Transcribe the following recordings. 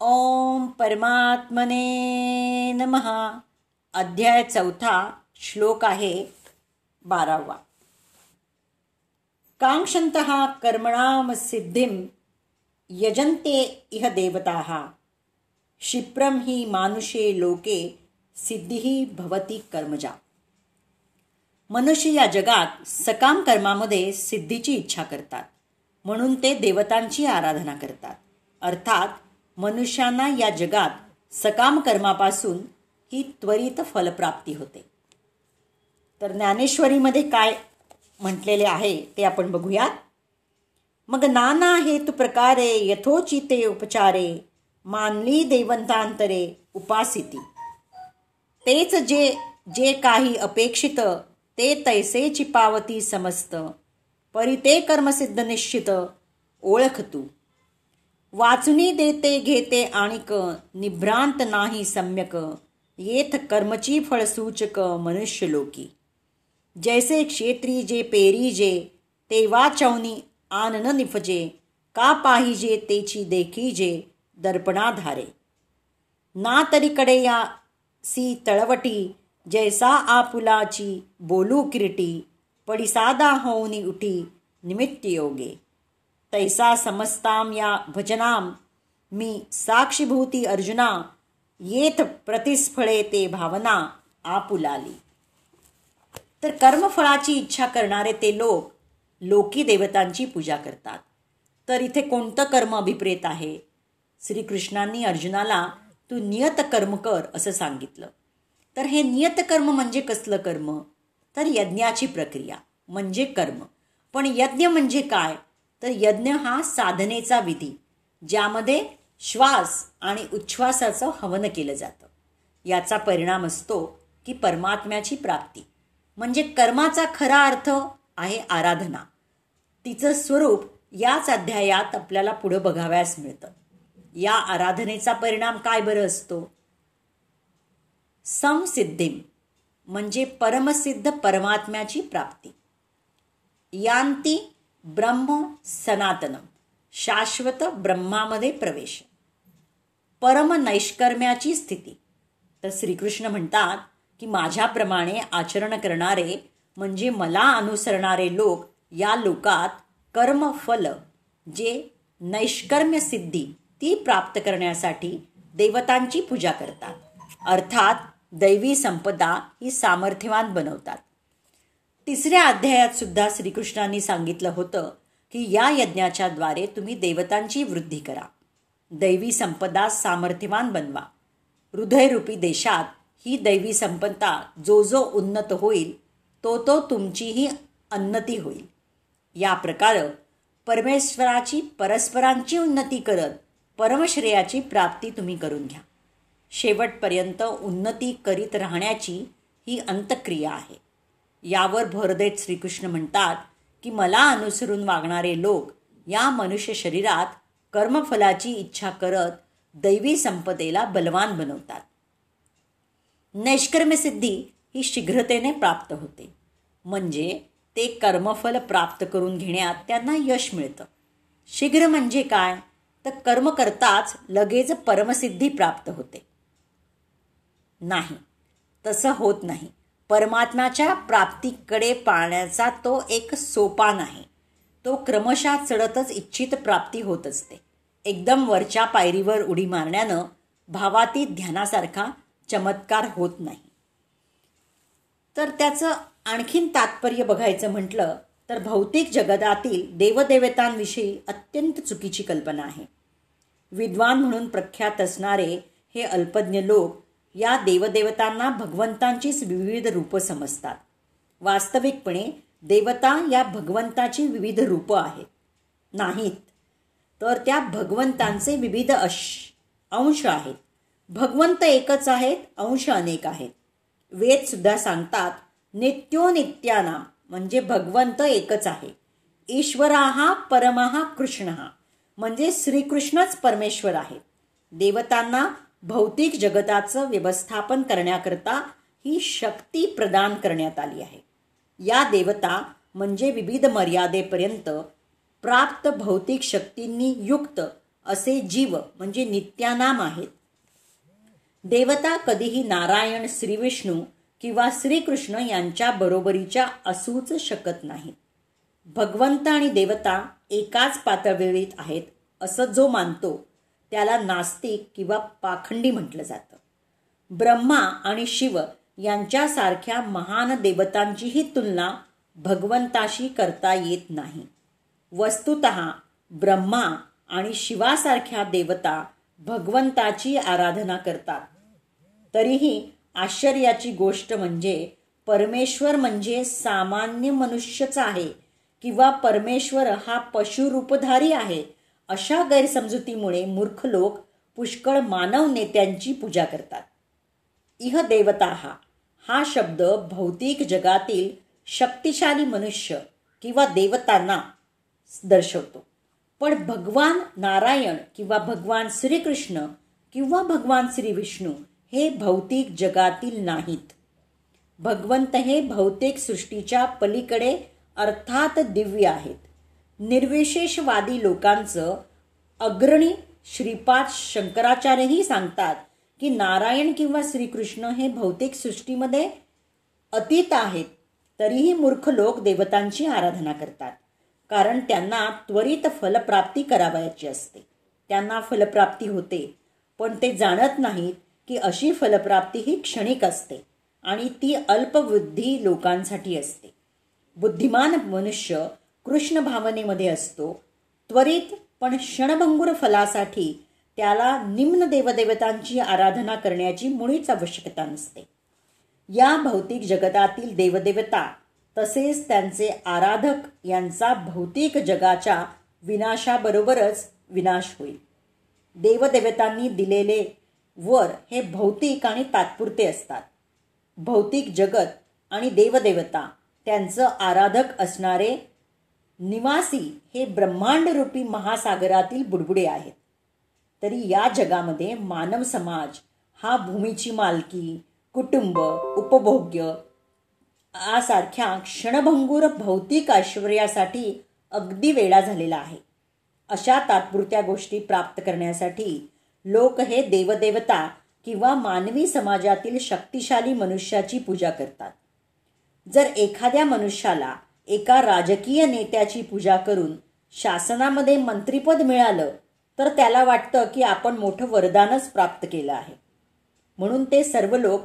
ओम परमात्मने नमः. अध्याय चौथा श्लोक आहे बारावा. कांक्षंत कर्मणाम सिद्धिम यजन्ते इह देवता. क्षिप्रम ही मानुषे लोके सिद्धी भवती कर्मजा. मनुष्य या जगात सकाम कर्मामध्ये सिद्धीची इच्छा करतात. म्हणून ते देवतांची आराधना करतात. अर्थात मनुष्यांना या जगात सकाम कर्मापासून ही त्वरित फलप्राप्ती होते. तर ज्ञानेश्वरीमध्ये काय म्हटलेले आहे ते आपण बघूयात. मग नाना हेतू प्रकारे यथोचिते उपचारे मानली देवंतांतरे उपासिती. तेच जे जे काही अपेक्षित ते तैसे पावती समस्त परी ते कर्मसिद्ध निश्चित ओळख तू वाचुनी देते घेते आणिक निभ्रांत नाही सम्यक. येथ कर्मची फळसूचक मनुष्य लोकी जैसे क्षेत्री जे पेरी जे चौनी वाचवनी आन न निफजे. का पाहिजे तेची देखी जे दर्पणाधारे. ना तरीकडे या सी तळवटी जैसा आपुलाची बोलू किरटी. पडिसादा होऊनी उठी निमित्त योगे. तैसा समस्ताम या भजनाम मी साक्षीभूती अर्जुना येथ प्रतिस्फळे ते भावना आपुलाली। तर कर्मफळाची इच्छा करणारे ते लोक लोकी देवतांची पूजा करतात। तर इथे कोणतं कर्म अभिप्रेत आहे? श्रीकृष्णांनी अर्जुनाला तू नियत कर्म कर असं सांगितलं। तर हे नियत कर्म म्हणजे कसलं कर्म? तर यज्ञाची प्रक्रिया म्हणजे कर्म. पण यज्ञ म्हणजे काय? तर यज्ञ हा साधनेचा विधी ज्यामध्ये श्वास आणि उच्छ्वासाचं हवन केलं जातं. याचा परिणाम असतो की परमात्म्याची प्राप्ती. म्हणजे कर्माचा खरा अर्थ आहे आराधना. तिचं स्वरूप याच अध्यायात आपल्याला पुढं बघाव्यास मिळतं. या आराधनेचा परिणाम काय बरं असतो? संसिद्धीम म्हणजे परमसिद्ध परमात्म्याची प्राप्ती. यांती ब्रह्म सनातनम शाश्वत ब्रह्मामध्ये प्रवेश. परम नैष्कर्म्याची स्थिती. तर श्रीकृष्ण म्हणतात की माझ्याप्रमाणे आचरण करणारे म्हणजे मला अनुसरणारे लोक या लोकात कर्मफल जे नैष्कर्म्य सिद्धी ती प्राप्त करण्यासाठी देवतांची पूजा करतात. अर्थात दैवी संपदा ही सामर्थ्यवान बनवतात. तिसऱ्या अध्यायात सुद्धा श्रीकृष्णांनी सांगितलं होतं की या यज्ञाच्या द्वारे तुम्ही देवतांची वृद्धी करा. दैवी संपदा सामर्थ्यवान बनवा. हृदयरूपी देशात ही दैवी संपदा जो जो उन्नत होईल तो तो तुमचीही उन्नती होईल. या प्रकार परमेश्वराची परस्परांची उन्नती करत परमश्रेयाची प्राप्ती तुम्ही करून घ्या. शेवटपर्यंत उन्नती करीत राहण्याची ही अंतक्रिया आहे. यावर भर देत श्रीकृष्ण म्हणतात की मला अनुसरून वागणारे लोक या मनुष्य शरीरात कर्मफलाची इच्छा करत दैवी संपदेला बलवान बनवतात. नैष्कर्मसिद्धी ही शीघ्रतेने प्राप्त होते. म्हणजे ते कर्मफल प्राप्त करून घेण्यात त्यांना यश मिळतं. शीघ्र म्हणजे काय? तर कर्म करताच लगेच परमसिद्धी प्राप्त होते. नाही तसं होत नाही. परमात्म्याच्या प्राप्तीकडे पाळण्याचा तो एक सोपान आहे तो क्रमशः चढतच इच्छित प्राप्ती होत असते. एकदम वरच्या पायरीवर उडी मारण्यानं भावातीत ध्यानासारखा चमत्कार होत नाही. तर त्याचं आणखीन तात्पर्य बघायचं म्हटलं तर भौतिक जगतातील देवदेवतांविषयी अत्यंत चुकीची कल्पना आहे. विद्वान म्हणून प्रख्यात असणारे हे अल्पज्ञ लोक या देवदेवतांना भगवंतांचीच विविध रूपं समजतात. वास्तविकपणे देवता या भगवंताची विविध रूपं आहेत. नाहीत तर त्या भगवंतांचे विविध अश अंश आहेत. भगवंत एकच आहेत अंश अनेक आहेत. वेदसुद्धा सांगतात नित्यो नित्याना म्हणजे भगवंत एकच आहे. ईश्वरा हा परमहा कृष्ण हा म्हणजे श्रीकृष्णच परमेश्वर आहेत देवतांना भौतिक जगताचं व्यवस्थापन करण्याकरता ही शक्ती प्रदान करण्यात आली आहे. या देवता म्हणजे विविध मर्यादेपर्यंत प्राप्त भौतिक शक्तींनी युक्त असे जीव म्हणजे नित्यानाम आहेत. देवता कधीही नारायण श्रीविष्णू किंवा श्रीकृष्ण यांच्या बरोबरीच्या असूच शकत नाहीत. भगवंत आणि देवता एकाच पातळीत आहेत असं जो मानतो त्याला नास्तिक किंवा पाखंडी म्हटलं जातं. ब्रह्मा आणि शिव यांच्यासारख्या महान देवतांचीही तुलना भगवंताशी करता येत नाही. वस्तुत ब्रह्मा आणि शिवासारख्या देवता भगवंताची आराधना करतात. तरीही आश्चर्याची गोष्ट म्हणजे परमेश्वर म्हणजे सामान्य मनुष्यच आहे किंवा परमेश्वर हा पशुरूपधारी आहे अशा गैरसमजुतीमुळे मूर्ख लोक पुष्कळ मानव नेत्यांची पूजा करतात. इह देवता हा हा शब्द भौतिक जगातील शक्तिशाली मनुष्य किंवा देवतांना दर्शवतो. पण भगवान नारायण किंवा भगवान श्रीकृष्ण किंवा भगवान श्री विष्णू हे भौतिक जगातील नाहीत. भगवंत हे भौतिक सृष्टीच्या पलीकडे अर्थात दिव्य आहेत. निर्विशेषवादी लोकांचं अग्रणी श्रीपाद शंकराचार्यही सांगतात की नारायण किंवा श्रीकृष्ण हे भौतिक सृष्टीमध्ये अतीत आहेत तरीही मूर्ख लोक देवतांची आराधना करतात. कारण त्यांना त्वरित फलप्राप्ती करावयाची असते. त्यांना फलप्राप्ती होते पण ते जाणत नाहीत की अशी फलप्राप्ती ही क्षणिक असते आणि ती अल्पबुद्धी लोकांसाठी असते. बुद्धिमान मनुष्य कृष्ण भावनेमध्ये असतो. त्वरित पण क्षणभंगूर फलासाठी त्याला निम्न देवदेवतांची आराधना करण्याची मुळीच आवश्यकता नसते. या भौतिक जगतातील देवदेवता तसेच त्यांचे आराधक यांचा भौतिक जगाच्या विनाशाबरोबरच विनाश होईल. देवदेवतांनी दिलेले वर हे भौतिक आणि तात्पुरते असतात. भौतिक जगत आणि देवदेवता त्यांचं आराधक असणारे निवासी हे ब्रह्मांडरूपी महासागरातील बुडबुडे आहेत. तरी या जगामध्ये मानव समाज हा भूमीची मालकी कुटुंब उपभोग्य यासारख्या क्षणभंगूर भौतिक ऐश्वर्यासाठी अगदी वेळा झालेला आहे. अशा तात्पुरत्या गोष्टी प्राप्त करण्यासाठी लोक हे देवदेवता किंवा मानवी समाजातील शक्तिशाली मनुष्याची पूजा करतात. जर एखाद्या मनुष्याला एका राजकीय नेत्याची पूजा करून शासनामध्ये मंत्रीपद मिळालं तर त्याला वाटतं की आपण मोठं वरदानच प्राप्त केलं आहे. म्हणून ते सर्व लोक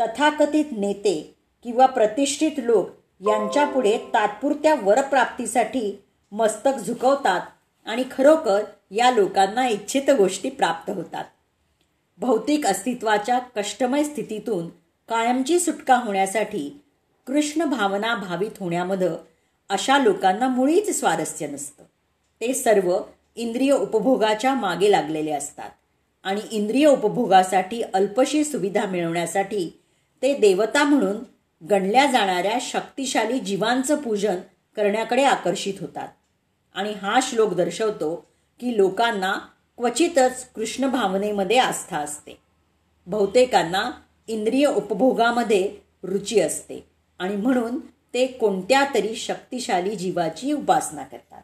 तथाकथित नेते किंवा प्रतिष्ठित लोक यांच्यापुढे तात्पुरत्या वरप्राप्तीसाठी मस्तक झुकवतात आणि खरोखर या लोकांना इच्छित गोष्टी प्राप्त होतात. भौतिक अस्तित्वाच्या कष्टमय स्थितीतून कायमची सुटका होण्यासाठी कृष्ण भावना भावित होण्यामध्ये अशा लोकांना मुळीच स्वारस्य नसतं. ते सर्व इंद्रिय उपभोगाच्या मागे लागलेले असतात आणि इंद्रिय उपभोगासाठी अल्पशी सुविधा मिळवण्यासाठी ते देवता म्हणून गणल्या जाणाऱ्या शक्तिशाली जीवांचं पूजन करण्याकडे आकर्षित होतात. आणि हा श्लोक दर्शवतो की लोकांना क्वचितच कृष्ण भावनेमध्ये आस्था असते. बहुतेकांना इंद्रिय उपभोगामध्ये रुची असते. आणि म्हणून ते कोणत्या तरी शक्तिशाली जीवाची उपासना करतात.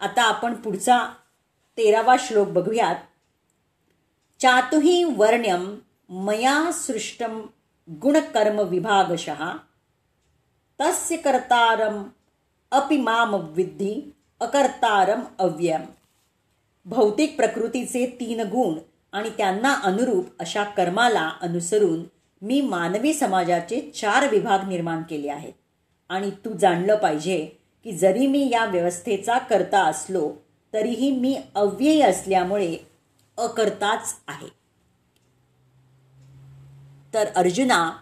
आता आपण पुढचा तेरावा श्लोक बघूयात. चातुही वर्ण्यम मया सृष्टम गुणकर्म विभागशः तस्य कर्तारम अपि माम विद्धी अकर्तारम अव्ययम. भौतिक प्रकृतीचे तीन गुण आणि त्यांना अनुरूप अशा कर्माला अनुसरून मी मानवी समाजाचे चार विभाग निर्माण केले आहेत. आणि तू जाणलं पाहिजे की जरी मी या व्यवस्थेचा करता असलो तरीही मी अव्ययी असल्यामुळे अकर्ताच आहे. तर अर्जुना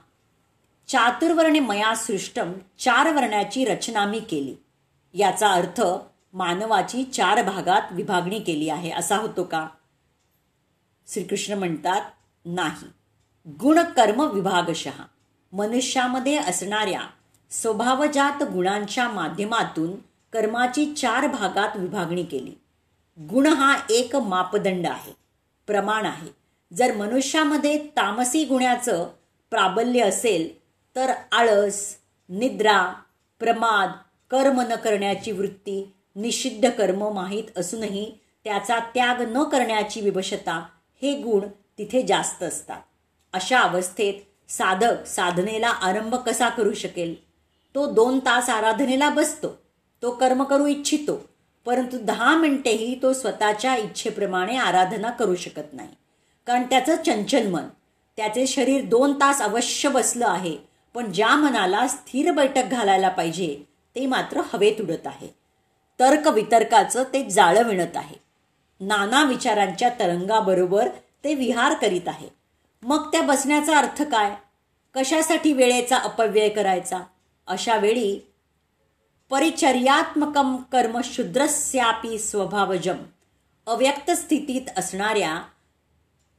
चातुर्वर्णे मया सृष्टम चार वर्णाची रचना मी केली. याचा अर्थ मानवाची चार भागात विभागणी केली आहे. असा होतो का? श्रीकृष्ण म्हणतात नाही. गुणकर्म विभागशः मनुष्यामध्ये असणाऱ्या स्वभावजात गुणांच्या माध्यमातून कर्माची चार भागात विभागणी केली. गुण हा एक मापदंड आहे प्रमाण आहे. जर मनुष्यामध्ये तामसी गुणाचं प्राबल्य असेल तर आळस निद्रा प्रमाद कर्म न करण्याची वृत्ती निषिद्ध कर्म माहीत असूनही त्याचा त्याग न करण्याची विवशता हे गुण तिथे जास्त असतात. अशा अवस्थेत साधक साधनेला आरंभ कसा करू शकेल? तो दोन तास आराधनेला बसतो तो कर्म करू इच्छितो परंतु दहा मिनिटेही तो स्वतःच्या इच्छेप्रमाणे आराधना करू शकत नाही. कारण त्याचं चंचल मन त्याचे शरीर दोन तास अवश्य बसलं आहे पण ज्या मनाला स्थिर बैठक घालायला पाहिजे ते मात्र हवेत उडत आहे. तर्क वितर्काचं ते जाळं विणत आहे. नाना विचारांच्या तरंगाबरोबर ते विहार करीत आहे. मग त्या बसण्याचा अर्थ काय? कशासाठी वेळेचा अपव्यय करायचा? अशा वेळी परिचर्यात्मकम कर्म शुद्रस्यापी स्वभावजम. अव्यक्त स्थितीत असणाऱ्या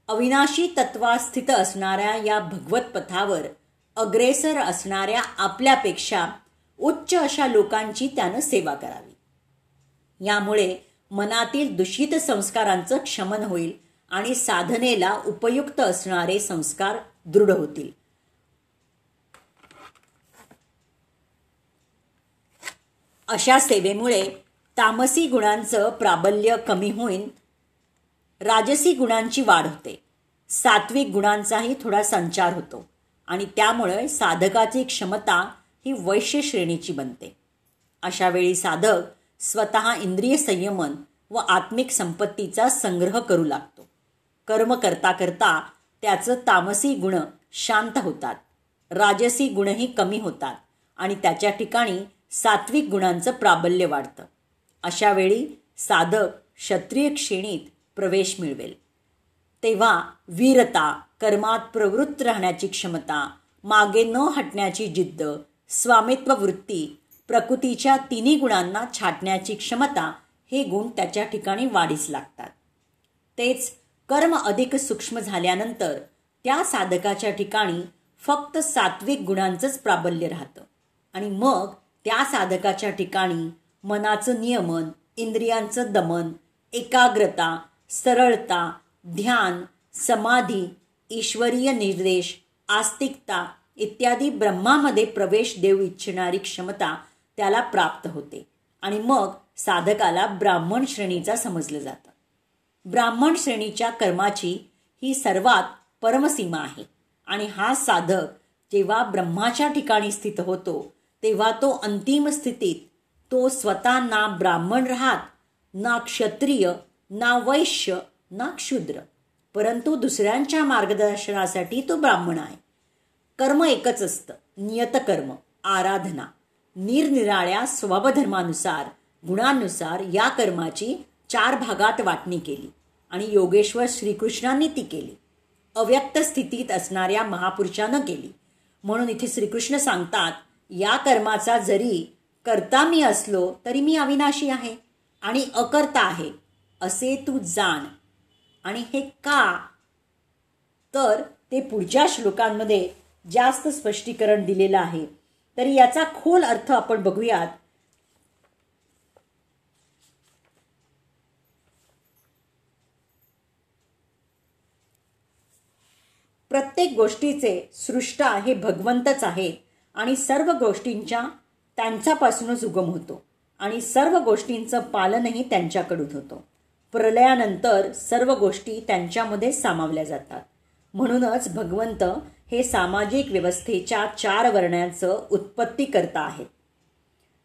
अविनाशी तत्वा स्थित असणाऱ्या या भगवत पथावर अग्रेसर असणाऱ्या आपल्यापेक्षा उच्च अशा लोकांची त्यानं सेवा करावी. यामुळे मनातील दूषित संस्कारांचं क्षमन होईल आणि साधनेला उपयुक्त असणारे संस्कार दृढ होतील. अशा सेवेमुळे तामसी गुणांचं प्राबल्य कमी होईन राजसी गुणांची वाढ होते सात्विक गुणांचाही थोडा संचार होतो आणि त्यामुळे साधकाची क्षमता ही वैश्य श्रेणीची बनते. अशा वेळी साधक स्वतः इंद्रिय संयमन व आत्मिक संपत्तीचा संग्रह करू लागतो. कर्म करता करता त्याचं तामसी गुण शांत होतात. राजसी गुणही कमी होतात आणि त्याच्या ठिकाणी सात्विक गुणांचं प्राबल्य वाढतं. अशावेळी साधक क्षत्रिय श्रेणीत प्रवेश मिळवेल. तेव्हा वीरता कर्मात प्रवृत्त राहण्याची क्षमता मागे न हटण्याची जिद्द स्वामित्व वृत्ती प्रकृतीच्या तिन्ही गुणांना छाटण्याची क्षमता हे गुण त्याच्या ठिकाणी वाढीस लागतात. तेच कर्म अधिक सूक्ष्म झाल्यानंतर त्या साधकाच्या ठिकाणी फक्त सात्विक गुणांचंच प्राबल्य राहतं. आणि मग त्या साधकाच्या ठिकाणी मनाचं नियमन इंद्रियांचं दमन एकाग्रता सरळता ध्यान समाधी ईश्वरीय निर्देश आस्तिकता इत्यादी ब्रह्मामध्ये प्रवेश देऊ इच्छिणारी क्षमता त्याला प्राप्त होते. आणि मग साधकाला ब्राह्मण श्रेणीचा समजलं जातं. ब्राह्मण श्रेणीच्या कर्माची ही सर्वात परमसीमा आहे. आणि हा साधक जेव्हा ब्रह्माच्या ठिकाणी स्थित होतो तेव्हा तो अंतिम स्थितीत तो स्वतः ना ब्राह्मण राहत ना क्षत्रिय ना वैश्य ना क्षुद्र. परंतु दुसऱ्यांच्या मार्गदर्शनासाठी तो ब्राह्मण आहे. कर्म एकच असतं नियतकर्म आराधना. निरनिराळ्या स्वभावधर्मानुसार गुणांनुसार या कर्माची चार भागात वाटणी केली आणि योगेश्वर श्रीकृष्णांनी ती केली. अव्यक्त स्थितीत असणाऱ्या महापुरुषानं केली. म्हणून इथे श्रीकृष्ण सांगतात या कर्माचा जरी करता मी असलो तरी मी अविनाशी आहे आणि अकर्ता आहे. असे तू जाण. आणि हे का? तर ते पुढच्या श्लोकांमध्ये जास्त स्पष्टीकरण दिलेलं आहे. तरी याचा खोल अर्थ आपण बघूयात प्रत्येक गोष्टीचे सृष्टा हे भगवंतच आहे. आणि सर्व गोष्टींच्या त्यांच्यापासूनच उगम होतो. आणि सर्व गोष्टींचं पालनही त्यांच्याकडून होतं. प्रलयानंतर सर्व गोष्टी त्यांच्यामध्ये सामावल्या जातात. म्हणूनच भगवंत हे सामाजिक व्यवस्थेच्या चार वर्णांचं उत्पत्ती करता आहेत.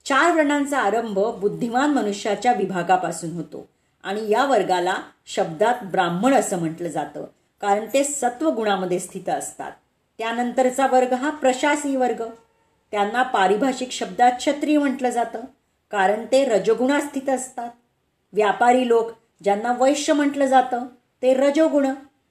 चार वर्णांचा आरंभ बुद्धिमान मनुष्याच्या विभागापासून होतो. आणि या वर्गाला शब्दात ब्राह्मण असं म्हटलं जातं. कारण ते सत्वगुणामध्ये स्थित असतात. त्यानंतरचा वर्ग हा प्रशासी वर्ग. त्यांना पारिभाषिक शब्दात क्षत्रिय म्हटलं जातं कारण ते रजगुणा स्थित असतात. व्यापारी लोक ज्यांना वैश्य म्हटलं जातं ते रजोगुण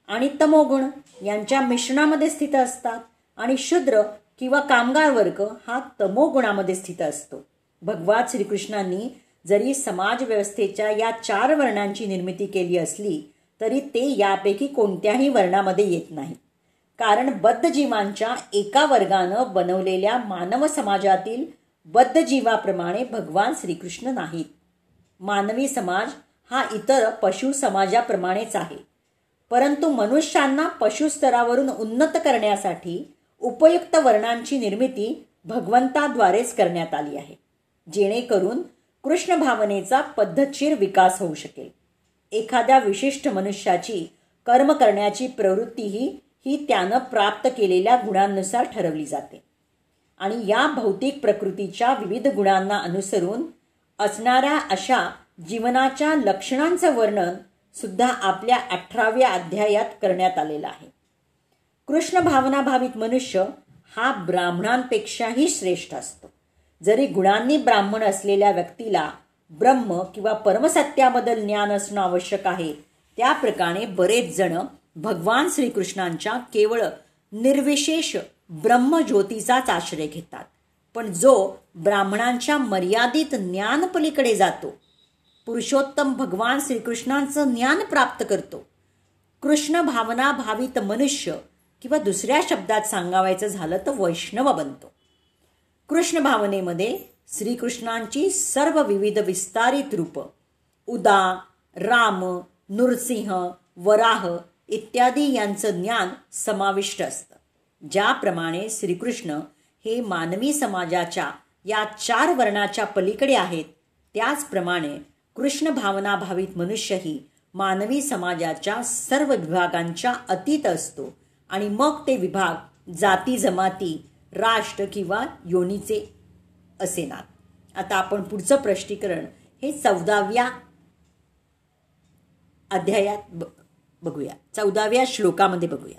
आणि तमोगुण यांच्या मिश्रणामध्ये स्थित असतात आणि शूद्र किंवा कामगार वर्ग हा तमोगुणामध्ये स्थित असतो. भगवान श्रीकृष्णांनी जरी समाज व्यवस्थेच्या या चार वर्णांची निर्मिती केली असली तरी ते यापैकी कोणत्याही वर्णामध्ये येत नाही कारण बद्धजीवांच्या एका वर्गानं बनवलेल्या मानव समाजातील बद्धजीवाप्रमाणे भगवान श्रीकृष्ण नाहीत. मानवी समाज हा इतर पशु समाजाप्रमाणेच आहे. परंतु मनुष्यांना पशुस्तरावरून उन्नत करण्यासाठी उपयुक्त वर्णांची निर्मिती भगवंताद्वारेच करण्यात आली आहे. जेणेकरून कृष्ण भावनेचा पद्धतशीर विकास होऊ शकेल. एखाद्या विशिष्ट मनुष्याची कर्म करण्याची प्रवृत्तीही ही त्यानं प्राप्त केलेल्या गुणांनुसार ठरवली जाते. आणि या भौतिक प्रकृतीच्या विविध गुणांना अनुसरून असणाऱ्या अशा जीवनाच्या लक्षणांचं वर्णन सुद्धा आपल्या अठराव्या अध्यायात करण्यात आलेलं आहे. कृष्ण भावनाभावित मनुष्य हा ब्राह्मणांपेक्षाही श्रेष्ठ असतो. जरी गुणांनी ब्राह्मण असलेल्या व्यक्तीला ब्रह्म किंवा परमसत्याबद्दल ज्ञान असणं आवश्यक आहे. त्याप्रकारे बरेच जण भगवान श्रीकृष्णांच्या केवळ निर्विशेष ब्रह्मज्योतीचाच आश्रय घेतात. पण जो ब्राह्मणांच्या मर्यादित ज्ञानपलीकडे जातो. पुरुषोत्तम भगवान श्रीकृष्णांचं ज्ञान प्राप्त करतो. कृष्ण भावना भावित मनुष्य किंवा दुसऱ्या शब्दात सांगावायचं झालं तर वैष्णव बनतो. कृष्ण भावनेमध्ये श्रीकृष्णांची सर्व विविध विस्तारित रूपं. उदा राम नृसिंह वराह इत्यादी यांचं ज्ञान समाविष्ट असतं. ज्याप्रमाणे श्रीकृष्ण हे मानवी समाजाच्या या चार वर्णाच्या पलीकडे आहेत त्याचप्रमाणे कृष्ण भावनाभावित मनुष्यही मानवी समाजाच्या सर्व विभागांच्या अतीत असतो आणि मग ते विभाग जाती जमाती राष्ट्र किंवा योनीचे असेनात आता आपण पुढचं प्रष्टीकरण हे चौदाव्या अध्यायात ब बघूया. चौदाव्या श्लोकामध्ये बघूया.